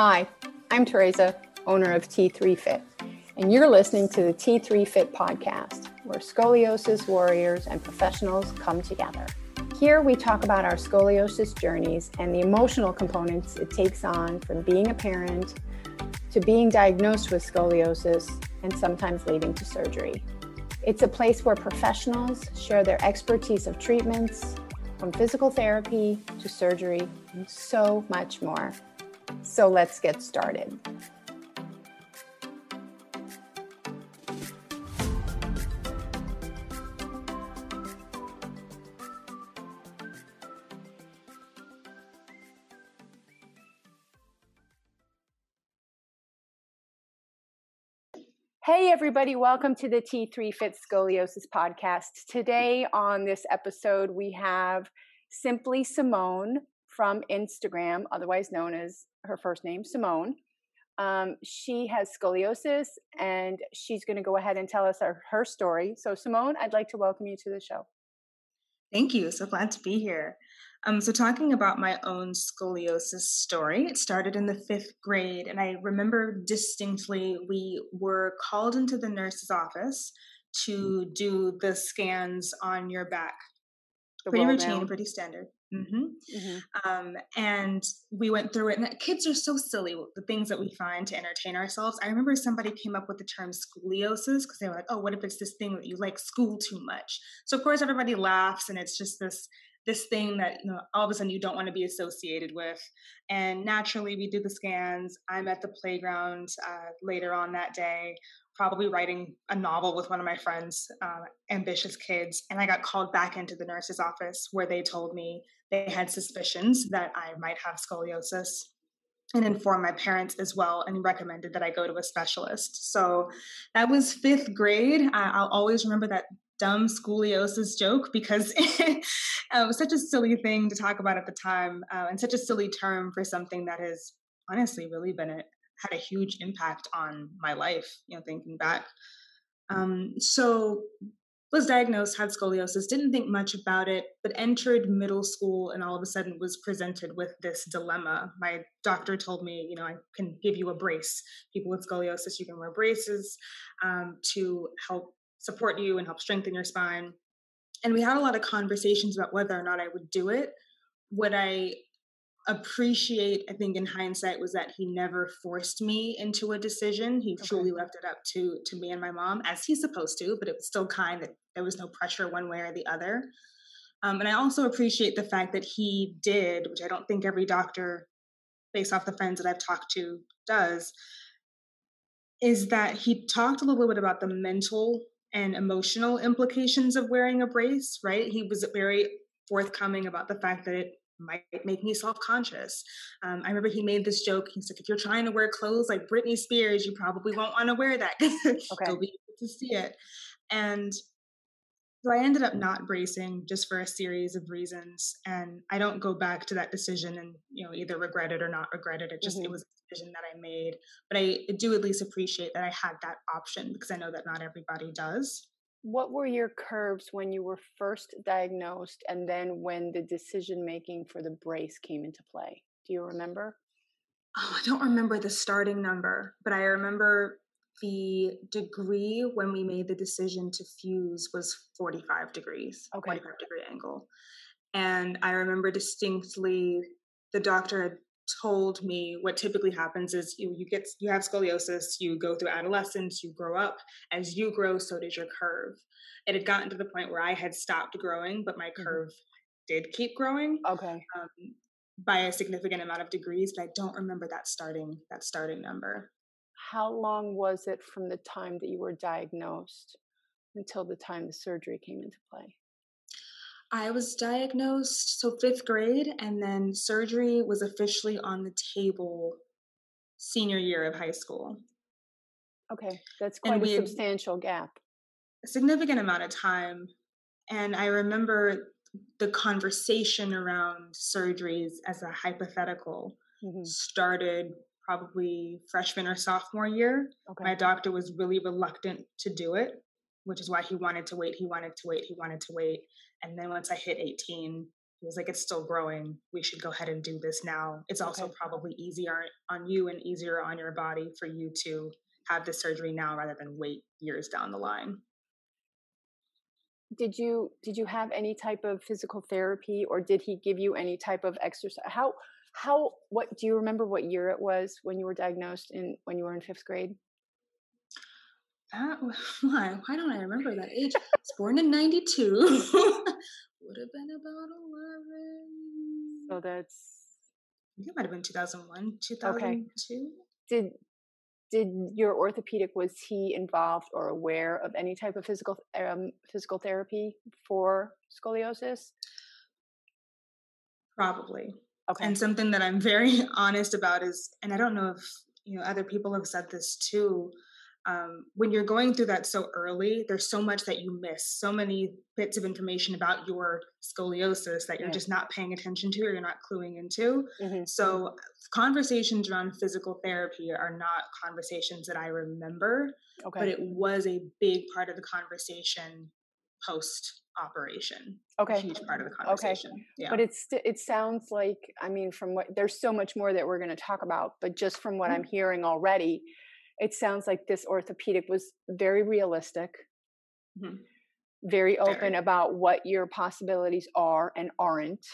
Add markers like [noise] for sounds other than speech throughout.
Hi, I'm Teresa, owner of T3 Fit, and you're listening to the T3 Fit podcast, where scoliosis warriors and professionals come together. Here we talk about our scoliosis journeys and the emotional components it takes on from being a parent to being diagnosed with scoliosis and sometimes leading to surgery. It's a place where professionals share their expertise of treatments, from physical therapy to surgery, and so much more. So let's get started. Hey, everybody, welcome to the T3 Fit Scoliosis podcast. Today, on this episode, we have Simply Simone from Instagram, otherwise known as her first name, Simone. Um, she has scoliosis and she's going to go ahead and tell us her, her story. So, Simone, I'd like to welcome you to the show. Thank you. So glad to be here. Um, so, talking about my own scoliosis story, it started in the fifth grade, and I remember distinctly we were called into the nurse's office to do the scans on your back. The pretty routine, down. pretty standard. Mm-hmm. Mm-hmm. Um, and we went through it, and kids are so silly the things that we find to entertain ourselves. I remember somebody came up with the term schooliosis because they were like, "Oh, what if it's this thing that you like school too much?" So of course everybody laughs, and it's just this this thing that you know all of a sudden you don't want to be associated with. And naturally, we do the scans. I'm at the playground uh, later on that day, probably writing a novel with one of my friends, uh, ambitious kids, and I got called back into the nurse's office where they told me they had suspicions that I might have schooliosis and informed my parents as well and recommended that I go to a specialist. So that was fifth grade. I'll always remember that dumb scoliosis joke because [laughs] it was such a silly thing to talk about at the time uh, and such a silly term for something that has honestly really been a, had a huge impact on my life, you know, thinking back. Um, so was diagnosed, had scoliosis, didn't think much about it, but entered middle school and all of a sudden was presented with this dilemma. My doctor told me, you know, I can give you a brace. People with scoliosis, you can wear braces um, to help support you and help strengthen your spine. And we had a lot of conversations about whether or not I would do it. What I appreciate, I think, in hindsight, was that he never forced me into a decision. He okay. truly left it up to to me and my mom, as he's supposed to. But it was still kind that there was no pressure one way or the other. Um, and I also appreciate the fact that he did, which I don't think every doctor, based off the friends that I've talked to, does, is that he talked a little bit about the mental and emotional implications of wearing a brace. Right? He was very forthcoming about the fact that it might make me self-conscious. Um, I remember he made this joke. He's like, if you're trying to wear clothes like Britney Spears, you probably won't want to wear that [laughs] because okay. you'll be able to see it. And so I ended up not bracing just for a series of reasons. And I don't go back to that decision and, you know, either regret it or not regret it. It just, mm-hmm. it was a decision that I made. But I do at least appreciate that I had that option because I know that not everybody does what were your curves when you were first diagnosed and then when the decision making for the brace came into play? Do you remember? Oh, I don't remember the starting number, but I remember the degree when we made the decision to fuse was 45 degrees, okay. 45 degree angle. And I remember distinctly the doctor had told me what typically happens is you you get you have scoliosis, you go through adolescence, you grow up. As you grow, so does your curve. It had gotten to the point where I had stopped growing, but my mm-hmm. curve mm-hmm. did keep growing. Okay. Um, by a significant amount of degrees, but I don't remember that starting that starting number. How long was it from the time that you were diagnosed until the time the surgery came into play? I was diagnosed so fifth grade, and then surgery was officially on the table senior year of high school. Okay, that's quite a substantial gap. A significant amount of time. And I remember the conversation around surgeries as a hypothetical mm-hmm. started probably freshman or sophomore year. Okay. My doctor was really reluctant to do it, which is why he wanted to wait, he wanted to wait, he wanted to wait. And then once I hit 18, he was like, it's still growing. We should go ahead and do this now. It's also probably easier on you and easier on your body for you to have the surgery now rather than wait years down the line. Did you did you have any type of physical therapy or did he give you any type of exercise? How how what do you remember what year it was when you were diagnosed in when you were in fifth grade? That [laughs] why why don't I remember that age? I was born in '92. would have been about 11. So that's. I think it might have been 2001, 2002. Okay. Did did your orthopedic was he involved or aware of any type of physical um, physical therapy for scoliosis probably okay and something that i'm very [laughs] honest about is and i don't know if you know other people have said this too um, when you're going through that so early, there's so much that you miss, so many bits of information about your scoliosis that you're yeah. just not paying attention to or you're not cluing into. Mm-hmm. So, conversations around physical therapy are not conversations that I remember, okay. but it was a big part of the conversation post operation. Okay. Huge part of the conversation. Okay. Yeah. But it's it sounds like I mean from what there's so much more that we're going to talk about, but just from what mm-hmm. I'm hearing already, it sounds like this orthopedic was very realistic, mm-hmm. very open very. about what your possibilities are and aren't.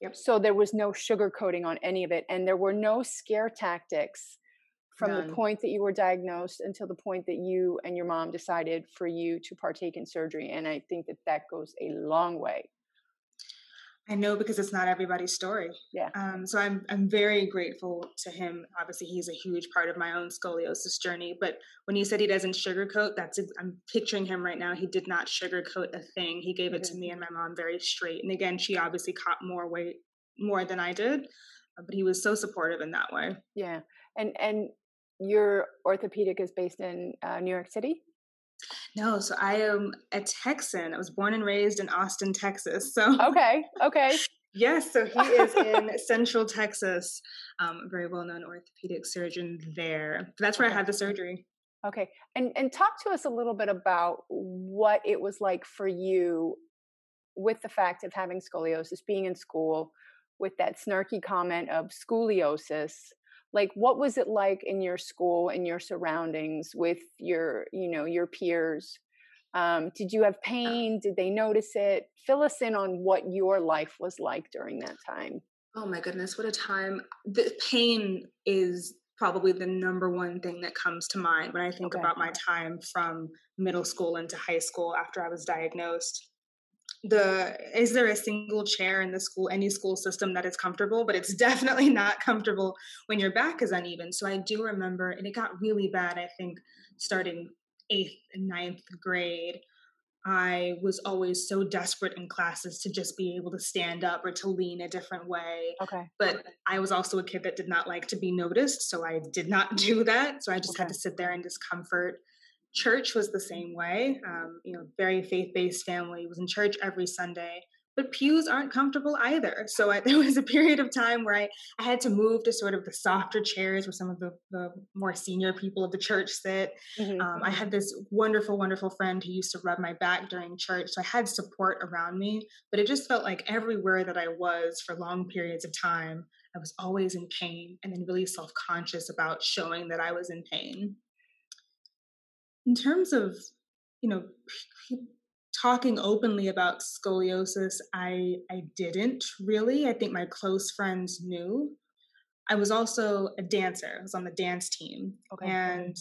Yep. So there was no sugarcoating on any of it, and there were no scare tactics from None. the point that you were diagnosed until the point that you and your mom decided for you to partake in surgery. And I think that that goes a long way. I know because it's not everybody's story. Yeah. Um, so I'm I'm very grateful to him. Obviously, he's a huge part of my own scoliosis journey. But when he said he doesn't sugarcoat, that's I'm picturing him right now. He did not sugarcoat a thing. He gave it mm-hmm. to me and my mom very straight. And again, she obviously caught more weight more than I did, uh, but he was so supportive in that way. Yeah. And and your orthopedic is based in uh, New York City. No, so I am a Texan. I was born and raised in Austin, Texas. So [laughs] okay, okay. yes, so he is in [laughs] Central Texas. Um, very well-known orthopedic surgeon there. That's where okay. I had the surgery. Okay, and and talk to us a little bit about what it was like for you with the fact of having scoliosis, being in school, with that snarky comment of scoliosis like what was it like in your school and your surroundings with your you know your peers? Um, did you have uh pain? Did they notice it? Fill us in on what your life was like during that time. Oh my goodness what a time. The pain is probably the number one thing that comes to mind when i think okay. about my time from middle school into high school after i was diagnosed the is there a single chair in the school any school system that is comfortable? But it's [laughs] definitely not comfortable when your back is uneven. So i do remember and it got really bad i think starting eighth and ninth grade. I was always so desperate in classes to just be able to stand up or to lean a different way. Okay. But i was also a kid that did not like to be noticed so i did not [laughs] do that. So i just okay. had to sit there in discomfort church was the same way. Um, you know, very faith based family was in church every Sunday, but pews aren't comfortable either. So I, [laughs] there was a period of time where I, I had to move to sort of the softer chairs where some of the, the more senior people of the church sit. Mm-hmm. Um, I had this wonderful, wonderful friend who used to rub my back during church. So I had support around me, but it just felt like everywhere that I was for long periods of time, I was always in pain and then really self conscious about showing that I was in pain in terms of you know talking openly about scoliosis i i didn't really. I think my close friends knew. I was also a dancer i was on the dance team okay. and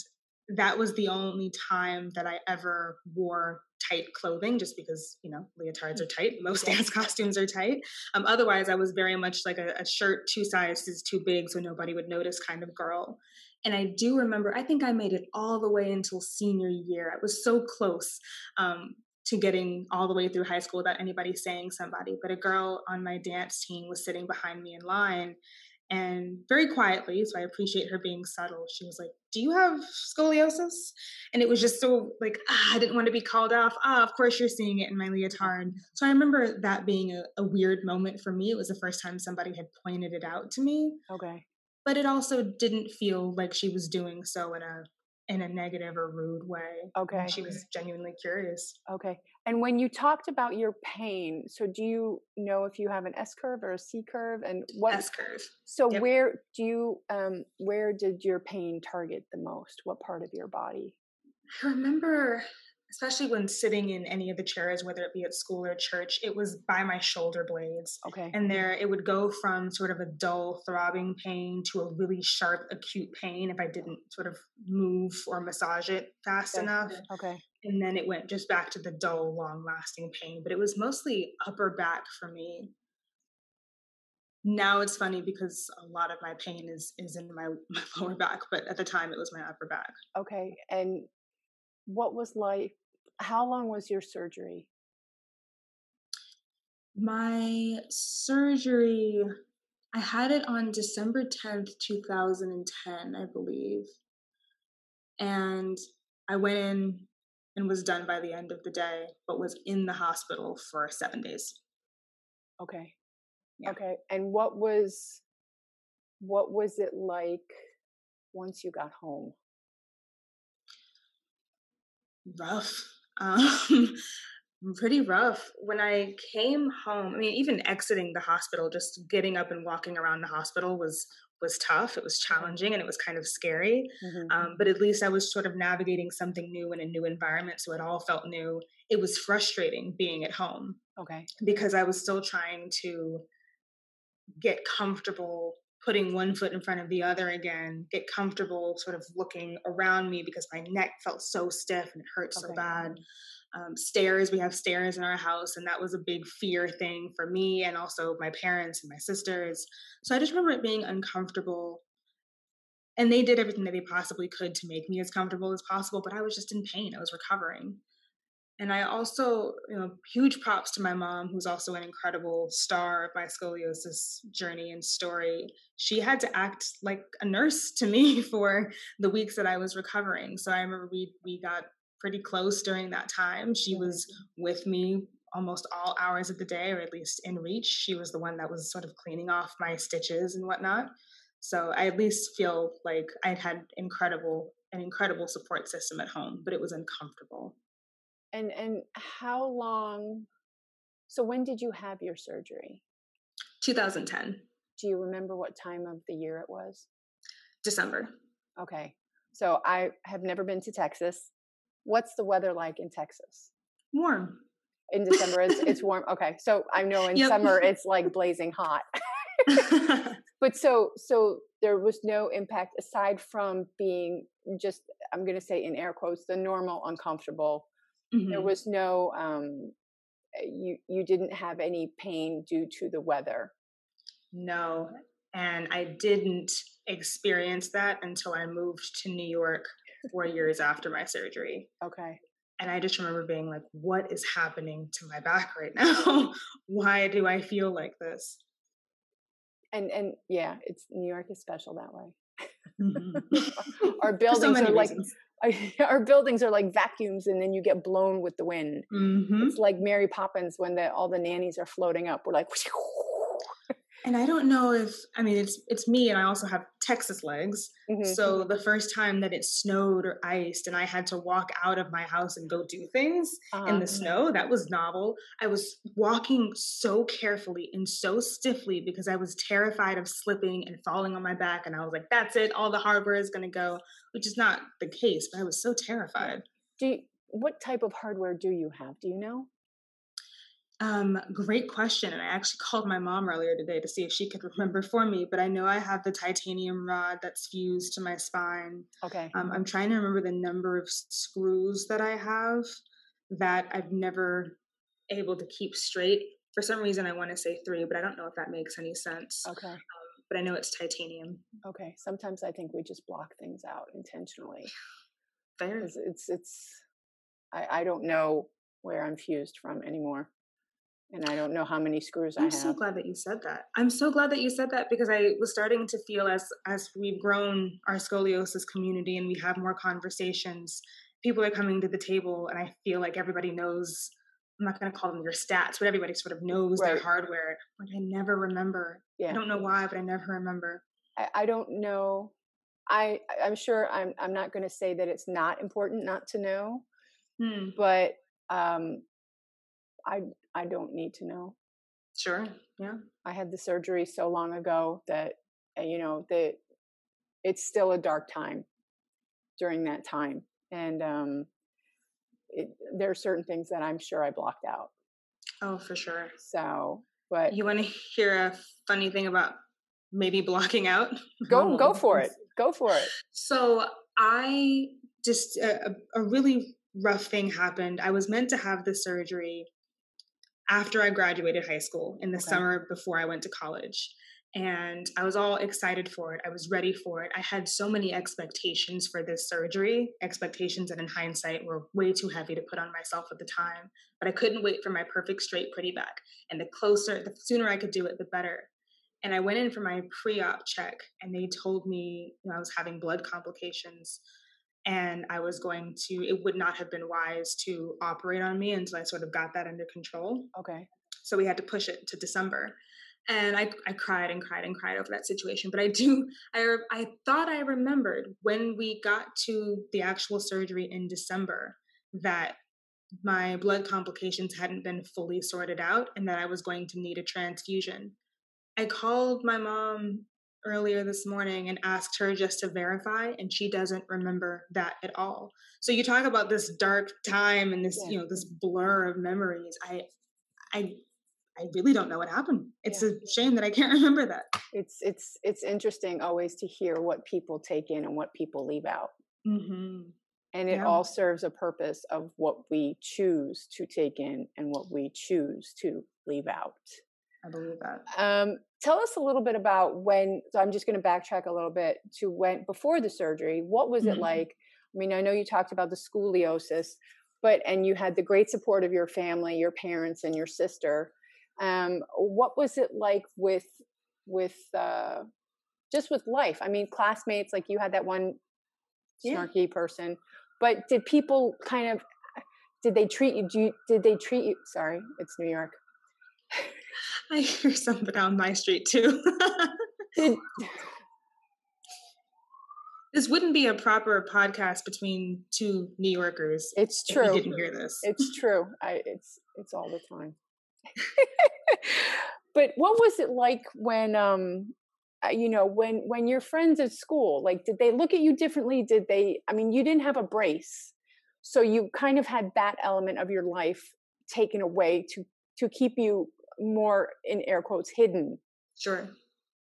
that was the only time that i ever wore tight clothing just because you know leotards are tight most [laughs] dance costumes are tight. Um, otherwise i was very much like a, a shirt two sizes too big so nobody would notice kind of girl and I do remember, I think I made it all the way until senior year. I was so close um, to getting all the way through high school without anybody saying somebody. But a girl on my dance team was sitting behind me in line and very quietly, so I appreciate her being subtle. She was like, Do you have scoliosis? And it was just so like, ah, I didn't want to be called off. Ah, of course you're seeing it in my leotard. So I remember that being a, a weird moment for me. It was the first time somebody had pointed it out to me. Okay but it also didn't feel like she was doing so in a in a negative or rude way. Okay. She was genuinely curious. Okay. And when you talked about your pain, so do you know if you have an S curve or a C curve and what S curve. So Yep. where do you um where did your pain target the most? What part of your body? I remember, especially when sitting in any of the chairs, whether it be at school or church, it was by my shoulder blades. Okay. And there, it would go from sort of a dull, throbbing pain to a really sharp, acute pain if I didn't sort of move or massage it fast Okay. enough. Okay. And then it went just back to the dull, long lasting pain. But it was mostly upper back for me. Now it's funny because a lot of my pain is is in my, [laughs] my lower back, but at the time it was my upper back. Okay. And what was life? how long was your surgery? My surgery, I had it on December 10th, 2010, I believe. And I went in and was done by the end of the day, but was in the hospital for seven days. Okay. Yeah. Okay. And what was what was it like once you got home? Rough. [laughs] Um, pretty rough. When I came home, I mean, even exiting the hospital, just getting up and walking around the hospital was was tough. It was challenging and it was kind of scary. Mhm. um, but at least I was sort of navigating something new in a new environment, so it all felt new. It was frustrating being at home okay. because I was still trying to get comfortable putting one foot in front of the other again, get comfortable sort of looking around me because my neck felt so stiff and it hurt so bad. Um, stairs, we have stairs in our house, and that was a big fear thing for me and also my parents and my sisters. So I just remember it being uncomfortable and they did everything that they possibly could to make me as comfortable as possible but i was just in pain i was recovering and i also you know huge props to my mom who's also an incredible star of my scoliosis journey and story. She had to act like a nurse to me [laughs] for the weeks that i was recovering. So i remember we we got pretty close during that time. She was with me almost all hours of the day or at least in reach. She was the one that was sort of cleaning off my stitches and whatnot. So I at least feel like I had incredible an incredible support system at home, but it was uncomfortable. And and how long so when did you have your surgery? 2010, Do you remember what time of the year it was? December. Okay. So I have never been to Texas. What's the weather like in Texas? Warm. In [laughs] December it's it's warm. Okay. So I know in Yep. summer [laughs] it's like blazing hot. [laughs] But so so there was no impact aside from being just I'm going to say in air quotes the normal uncomfortable. There Mhm. was no um you you didn't have any pain due to the weather. No. And I didn't experience that until I moved to New York four years after my surgery. Okay. And I just remember being like, what is happening to my back right now? [laughs] Why do I feel like this? And and yeah, it's New York is special that way. Mhm. [laughs] Our [laughs] so buildings many are like reasons. [laughs] our buildings are like vacuums and then you get blown with the wind. Mhm. It's like Mary Poppins when the all the nannies are floating up. We're like [laughs] And I don't know if I mean it's it's me and I also have Texas legs. Mhm. So the first time that it snowed or iced and I had to walk out of my house and go do things in Uh-huh. the snow, that was novel. I was walking so carefully and so stiffly because I was terrified of slipping and falling on my back and I was like that's it, all the hardware is going to go, which is not the case, but I was so terrified. Do you, what type of hardware do you have? Do you know? Um, great question. And I actually called my mom earlier today to see if she could remember for me, but I know I have the titanium rod that's fused to my spine. Okay. Um, I'm trying to remember the number of screws that I have that I've never able to keep straight. For some reason, I want to say three, but I don't know if that makes any sense. Okay. But I know it's titanium. Okay. Sometimes I think we just block things out intentionally. Fair. 'Cause It's it's I, I don't know where I'm fused from anymore. And I don't know how many screws I have. I'm so glad that you said that. I'm so glad that you said that because I was starting to feel as as we've grown our scoliosis community and we have more conversations, people are coming to the table and I feel like everybody knows I'm not going to call them your stats, but everybody sort of knows their hardware. Like I never remember. Yeah. I don't know why, but I never remember. I, I don't know. I I'm sure I'm I'm not going to say that it's not important not to know, Hmm. but um, I I don't need to know. Sure. Yeah. I had the surgery so long ago that uh, you know that it's still a dark time during that time, and um, it, there are certain things that I'm sure I blocked out. Oh, for sure. So, but You want to hear a funny thing about maybe blocking out? [laughs] go go for it. [laughs] Go for it. So I just a a really rough thing happened. I was meant to have the surgery after I graduated high school in the Okay. summer before I went to college. And I was all excited for it. I was ready for it. I had so many expectations for this surgery, expectations that in hindsight were way too heavy to put on myself at the time. But I couldn't wait for my perfect straight pretty back. And the closer, the sooner I could do it, the better. And I went in for my pre op check, and they told me you know, I was having blood complications and I was going to, it would not have been wise to operate on me until I sort of got that under control. Okay. So we had to push it to December. And I, I cried and cried and cried over that situation. But I do, [laughs] I, I thought I remembered when we got to the actual surgery in December that my blood complications hadn't been fully sorted out and that I was going to need a transfusion. I called my mom earlier this morning and asked her just to verify and she doesn't remember that at all. So you talk about this dark time and this, Yeah. you know, this blur of memories. I I I really don't know what happened. It's Yeah. a shame that I can't [laughs] remember that. It's it's it's interesting always to hear what people take in and what people leave out. Mm-hmm. And it Yeah. all serves a purpose of what we choose to take in and what we choose to leave out. I believe that. Um, tell us a little bit about when. So I'm just going to backtrack a little bit to when before the surgery. What was it Mhm. like? I mean, I know you talked about the scoliosis, but and you had the great support of your family, your parents, and your sister. Um, what was it like with with uh, just with life? I mean, classmates. Like you had that one Yeah. snarky person, but did people kind of did they treat you? Do you did they treat you? Sorry, it's New York. [laughs] I hear something on my street too. [laughs] This wouldn't be a proper podcast between two New Yorkers it's true. you didn't hear this. It's [laughs] true. I it's it's all the time. but what was it like when um uh, you know when when your friends at school like did they look at you differently did they i mean you didn't have a brace so you kind of had that element of your life taken away to to keep you more in air quotes hidden sure.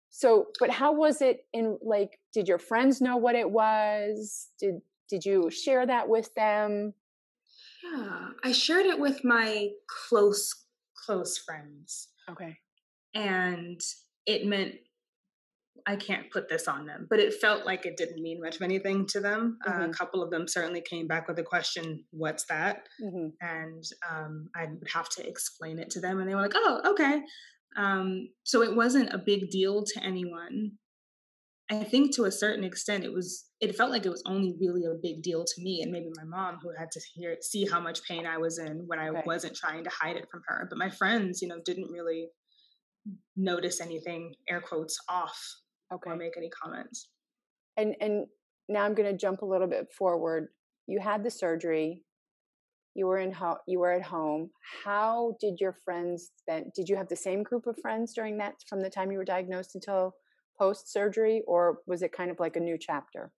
so but how was it in like did your friends know what it was did did you share that with them Yeah. I shared it with my close, close friends. okay and it meant I can't put this on them, but it felt like it didn't mean much of anything to them. Uh, a Mhm. couple of them certainly came back with the question, "What's that?" hmm and um, I would have to explain it to them, and they were like, "Oh, okay." Um, so it wasn't a big deal to anyone. I think to a certain extent, it was. It felt like it was only really a big deal to me, and maybe my mom, who had to hear see how much pain I was in when I wasn't trying to hide it from her. But my friends, you know, didn't really notice anything, air quotes, off okay or make any comments. and and now i'm going to jump a little bit forward you had the surgery you were in ho- you were at home how did your friends then did you have the same group of friends during that from the time you were diagnosed until post surgery or was it kind of like a new chapter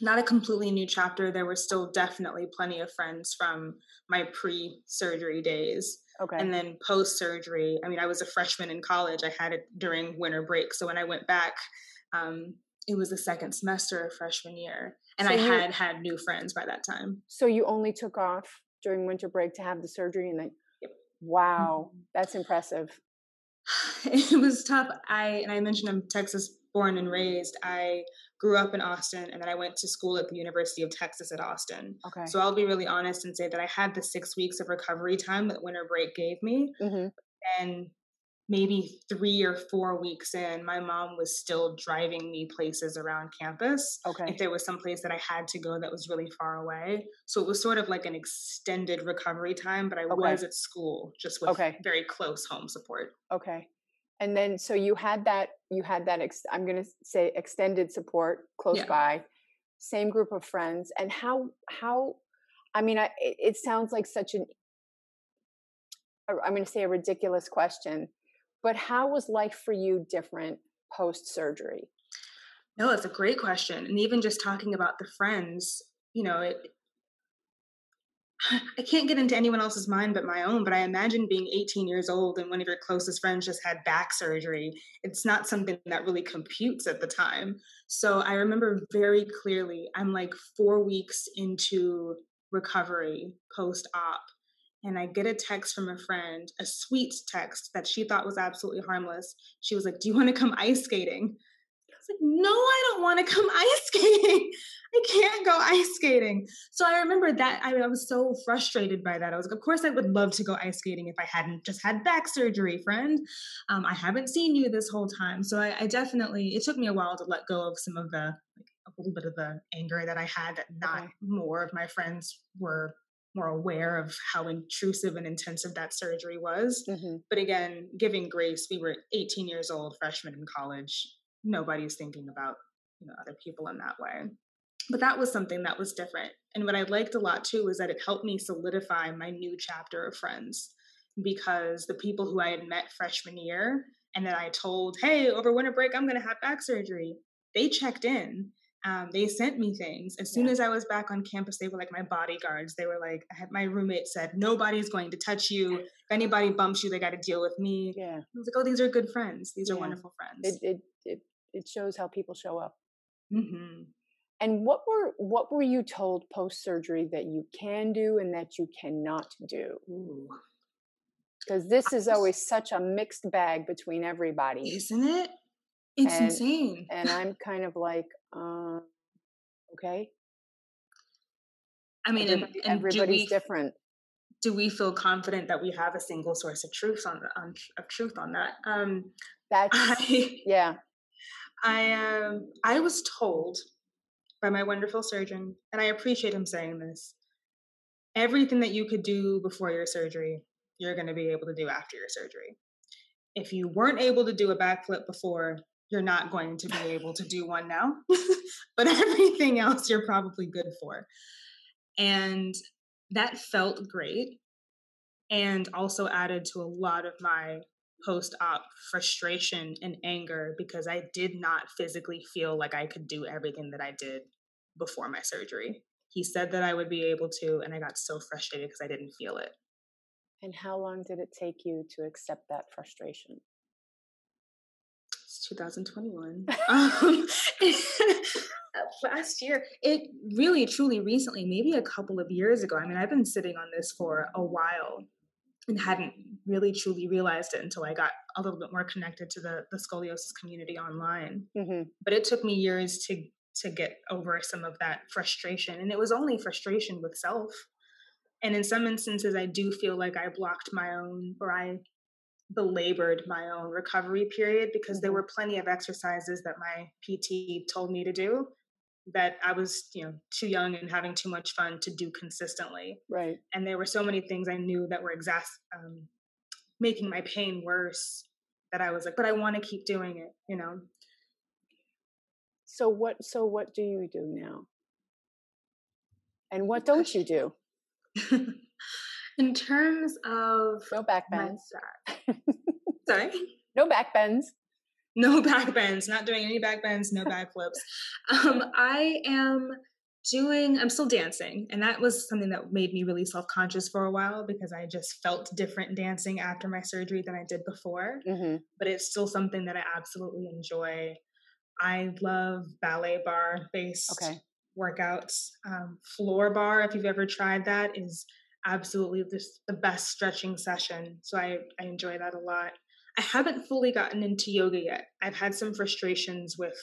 not a completely new chapter. There were still definitely plenty of friends from my pre surgery days. Okay And then post surgery, I mean, I was a freshman in college. I had it during winter break. So when I went back, um, it was the second semester of freshman year. And So I you- had had new friends by that time. so you only took off during winter break to have the surgery and then Yep. wow that's impressive [sighs] it was tough. I and I mentioned I'm Texas born and raised. I grew up in Austin and then I went to school at the University of Texas at Austin. okay So I'll be really honest and say that I had the six weeks of recovery time that winter break gave me. hmm And maybe three or four weeks in, my mom was still driving me places around campus. okay If there was some place that I had to go that was really far away. So it was sort of like an extended recovery time, but I Okay. was at school just with Okay. very close home support. okay and then so you had that you had that ex- i'm going to say extended support close yeah. by same group of friends and how how i mean I, it, it sounds like such an i'm going to say a ridiculous question but how was life for you different post surgery no it's a great question and even just talking about the friends you know it I can't get into anyone else's mind but my own, but I imagine being 18 years old and one of your closest friends just had back surgery. It's not something that really computes at the time. So I remember very clearly, I'm like four weeks into recovery post op, and I get a text from a friend, a sweet text that she thought was absolutely harmless. She was like, Do you want to come ice skating? Like, no, I don't want to come ice [laughs] skating. I can't go ice skating. So I remember that I, I, was so frustrated by that. I was like, of course, I would love to go ice skating if I hadn't just had back surgery, friend. Um, I haven't seen you this whole time. So I, I, definitely, it took me a while to let go of some of the, like, a little bit of the anger that I had that not okay. more of my friends were more aware of how intrusive and intensive that surgery was. Mm-hmm. But again, giving grace, we were 18 years old, freshmen in college nobody's thinking about you know other people in that way. But that was something that was different. And what i liked a lot too was that it helped me solidify my new chapter of friends because the people who i had met freshman year and then i told hey over winter break i'm going to have back surgery they checked in um, they sent me things. As soon yeah. as i was back on campus they were like my bodyguards. They were like I had, my roommate said nobody's going to touch you. If anybody bumps you they got to deal with me. Yeah. I was like oh these are good friends. These yeah. are wonderful friends. It, it, it it shows how people show up. Mm-hmm. And what were what were you told post surgery that you can do and that you cannot do? Because this is always such a mixed bag between everybody, isn't it? It's and, insane. and I'm kind of like, uh, okay. I mean, Everybody, and, and everybody's we, different. Do we feel confident that we have a single source of truth on on, of truth on that? Um, That's I, yeah. I um I was told by my wonderful surgeon, and I appreciate him saying this. Everything that you could do before your surgery, you're going to be able to do after your surgery. If you weren't able to do a backflip before, you're not going to be able to do one now. [laughs] but everything else you're probably good for. And that felt great and also added to a lot of my post op frustration and anger because I did not physically feel like I could do everything that I did before my surgery. He said that I would be able to, and I got so frustrated because I didn't feel it. And how long did it take you to accept that frustration? It's 2021. [laughs] um, [laughs] last year, it really, truly recently, maybe a couple of years ago. I mean, I've been sitting on this for a while and hadn't really truly realized it until I got a little bit more connected to the the scoliosis community online. Mm-hmm. But it took me years to to get over some of that frustration, and it was only frustration with self. And in some instances, I do feel like I blocked my own, or I belabored my own recovery period because there mm-hmm. were plenty of exercises that my PT told me to do that I was, you know, too young and having too much fun to do consistently. Right. And there were so many things I knew that were exas- um, making my pain worse that I was like, but I want to keep doing it, you know. So what? So what do you do now? And what don't you do? [laughs] In terms of no back bends. [laughs] Sorry. No back bends no [laughs] back bends, not doing any back bends, no back flips. Um, I am doing, I'm still dancing. And that was something that made me really self conscious for a while because I just felt different dancing after my surgery than I did before. Mm-hmm. But it's still something that I absolutely enjoy. I love ballet bar based okay. workouts. Um, floor bar, if you've ever tried that, is absolutely just the best stretching session. So I, I enjoy that a lot. I haven't fully gotten into yoga yet. I've had some frustrations with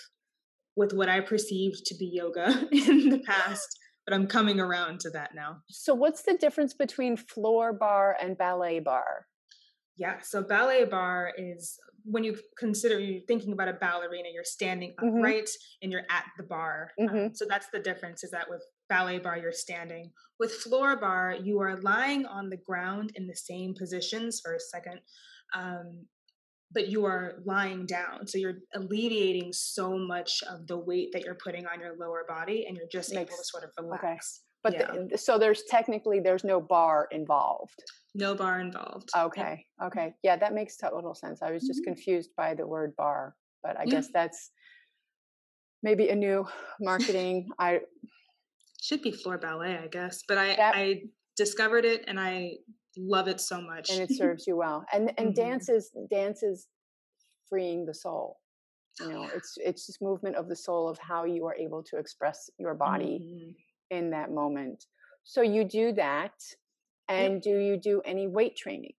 with what I perceived to be yoga [laughs] in the past, but I'm coming around to that now. So what's the difference between floor bar and ballet bar? Yeah, so ballet bar is when you consider you're thinking about a ballerina, you're standing mm-hmm. upright and you're at the bar. Um, mm-hmm. Um, so that's the difference is that with ballet bar, you're standing. With floor bar, you are lying on the ground in the same positions for a second. Um, but you are lying down. So you're alleviating so much of the weight that you're putting on your lower body and you're just Makes, able to sort of relax. Okay. But yeah. the, so there's technically there's no bar involved. No bar involved. Okay. Yep. Okay. Yeah, that makes total sense. I was just mm-hmm. confused by the word bar, but I yeah. guess that's maybe a new marketing. [laughs] I should be floor ballet, I guess. But I that, I discovered it and I love it so much. And it [laughs] serves you well and and mm-hmm. dance is dance is freeing the soul you know [sighs] it's it's just movement of the soul of how you are able to express your body mm-hmm. in that moment. So you do that and do you do any weight training?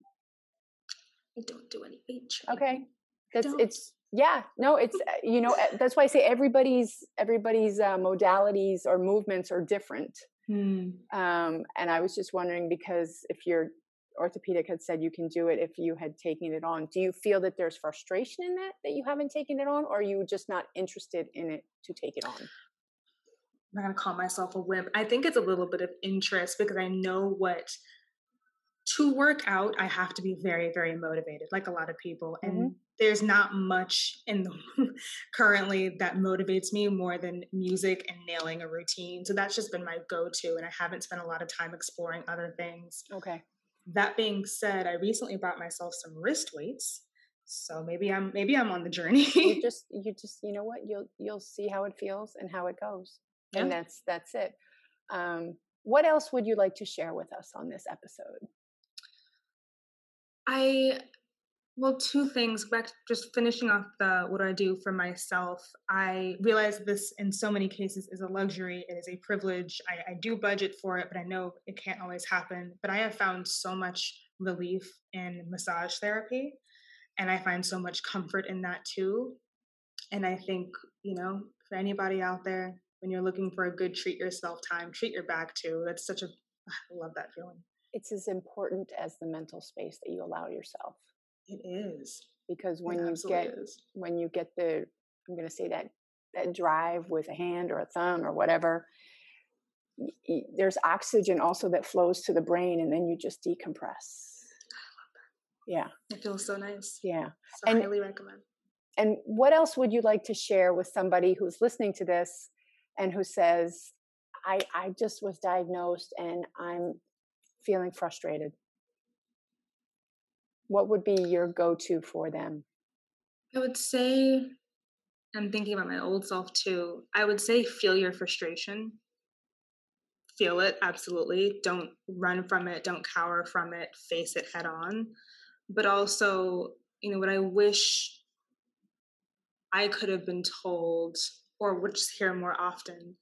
I don't do any weight training. Okay that's it's yeah no it's [laughs] you know that's why i say everybody's everybody's uh, modalities or movements are different. Mm. um, and i was just wondering because if you're orthopedic had said you can do it if you had taken it on. Do you feel that there's frustration in that that you haven't taken it on, or are you just not interested in it to take it on? I'm not gonna call myself a wimp. I think it's a little bit of interest because I know what to work out. I have to be very, very motivated, like a lot of people, and mm-hmm. there's not much in the [laughs] currently that motivates me more than music and nailing a routine. So that's just been my go-to, and I haven't spent a lot of time exploring other things. Okay that being said, I recently bought myself some wrist weights. So maybe I'm maybe I'm on the journey. you [laughs] just you just you know what you'll you'll see how it feels and how it goes, yeah. and that's that's it. Um, what else would you like to share with us on this episode? I well, two things. Back just finishing off the what do I do for myself. I realize this in so many cases is a luxury. It is a privilege. I, I do budget for it, but I know it can't always happen. But I have found so much relief in massage therapy, and I find so much comfort in that too. And I think you know, for anybody out there, when you're looking for a good treat yourself time, treat your back too. That's such a [sighs] I love that feeling. It's as important as the mental space that you allow yourself. It is because when it you get is. when you get the I'm going to say that that drive with a hand or a thumb or whatever, y- there's oxygen also that flows to the brain, and then you just decompress. Yeah, it feels so nice. Yeah, so and, highly recommend. And what else would you like to share with somebody who's listening to this and who says, "I I just was diagnosed and I'm feeling frustrated." What would be your go-to for them? I would say i'm thinking about my old self too i would say feel your frustration. Feel it absolutely don't run from it don't cower from it face it head on. But also you know what i wish i could have been told or would just hear more often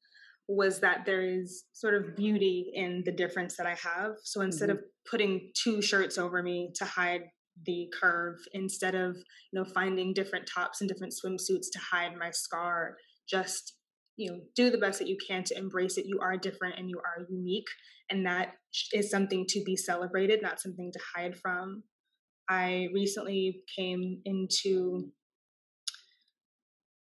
was that there is sort of beauty in the difference that I have. So instead mm-hmm. of putting two shirts over me to hide the curve, instead of you know finding different tops and different swimsuits to hide my scar, just you know do the best that you can to embrace it. You are different and you are unique, and that is something to be celebrated, not something to hide from. I recently came into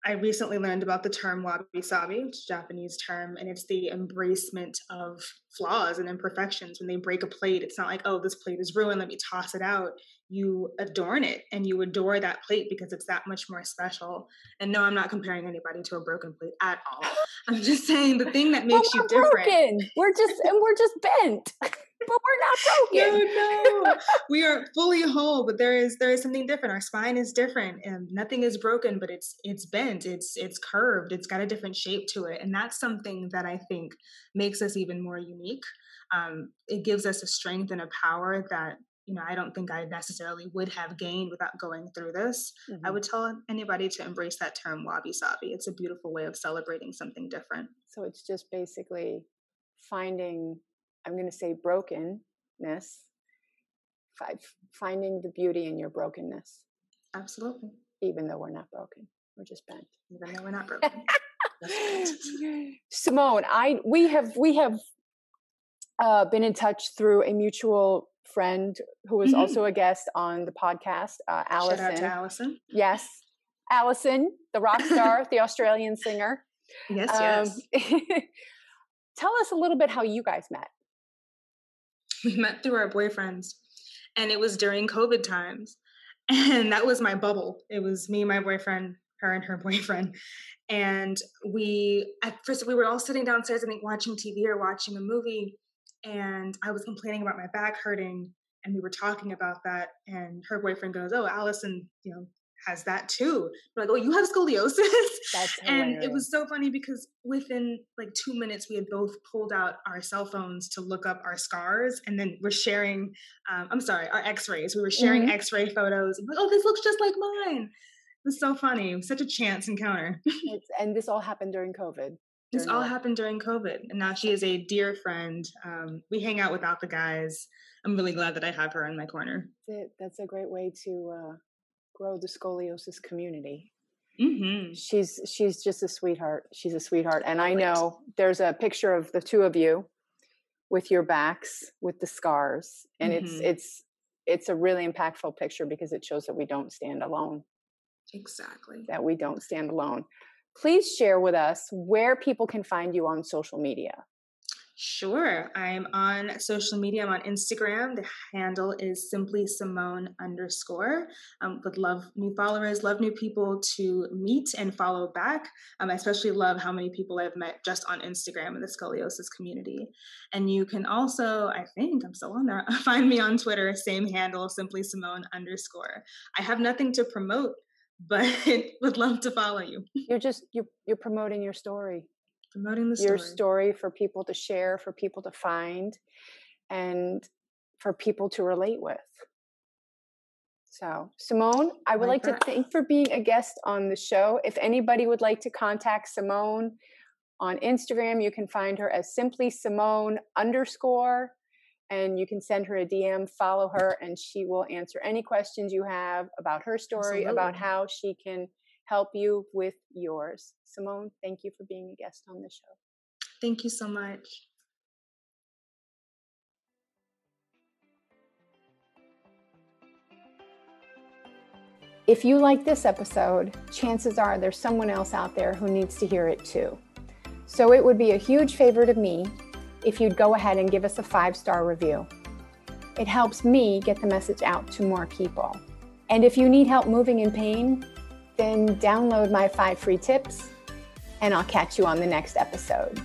I recently learned about the term wabi sabi, which is a Japanese term, and it's the embracement of flaws and imperfections. When they break a plate, it's not like, oh, this plate is ruined, let me toss it out. You adorn it and you adore that plate because it's that much more special. And no, I'm not comparing anybody to a broken plate at all. I'm just saying the thing that makes you different. Broken. We're just and we're just bent. [laughs] but we're not broken. No, no, we are fully whole. But there is there is something different. Our spine is different, and nothing is broken, but it's it's bent, it's it's curved, it's got a different shape to it, and that's something that I think makes us even more unique. Um, it gives us a strength and a power that you know I don't think I necessarily would have gained without going through this. Mm-hmm. I would tell anybody to embrace that term wabi sabi. It's a beautiful way of celebrating something different. So it's just basically finding I'm going to say brokenness, finding the beauty in your brokenness. Absolutely. Even though we're not broken, we're just bent. Even though we're not [laughs] broken. Simone, I we have we have uh, been in touch through a mutual friend who was mm-hmm. also a guest on the podcast, uh, Allison. Shout out to Allison. Yes, Allison, the rock star, the Australian singer. Yes, um, yes. [laughs] tell us a little bit how you guys met. [laughs] we met through our boyfriends and it was during covid times [laughs] And that was my bubble. It was me, my boyfriend, her and her [laughs] boyfriend. And we, at first, we were all sitting downstairs, I think, watching TV or watching a movie. And I was complaining about my back hurting. And we were talking about that. And her boyfriend goes, Oh, Allison, you know, has that too. We're like, oh, you have scoliosis. [laughs] and it was so funny because within like two minutes, we had both pulled out our cell phones to look up our scars, and then we're sharing. Um, I'm sorry, our X-rays. We were sharing mm-hmm. X-ray photos. Like, oh, this looks just like mine. It was so funny. It was such a chance encounter. [laughs] and this all happened during COVID. This all happened during COVID, and now she is a dear friend. Um, we hang out without the guys. I'm really glad that I have her in my corner. That's a great way to uh, grow the scoliosis community. Mm-hmm. She's she's just a sweetheart. She's a sweetheart, and I know there's a picture of the two of you with your backs with the scars, and mm-hmm. it's it's it's a really impactful picture because it shows that we don't stand alone. Exactly. That we don't stand alone. Please share with us where people can find you on social media. Sure. I'm on social media. I'm on Instagram. The handle is simply Simone underscore. Um, would love new followers, love new people to meet and follow back. Um, I especially love how many people I've met just on Instagram in the scoliosis community. And you can also, I think I'm still on there, [laughs] find me on Twitter, same handle, simply Simone underscore. I have nothing to promote, [laughs] but would love to follow you. You're just you're you're promoting your story promoting the story. your story for people to share, for people to find, and for people to relate with. So, Simone, I would like, like to thank for being a guest on the show. If anybody would like to contact Simone on Instagram, you can find her as simply Simone underscore, and you can send her a DM, follow her, and she will answer any questions you have about her story, Absolutely. about how she can help you with yours. Simone, thank you for being a guest on the show. Thank you so much. If you like this episode, chances are there's someone else out there who needs to hear it too. So it would be a huge favor to me if you'd go ahead and give us a five star review. It helps me get the message out to more people. And if you need help moving in pain, then download my five free tips, and I'll catch you on the next episode.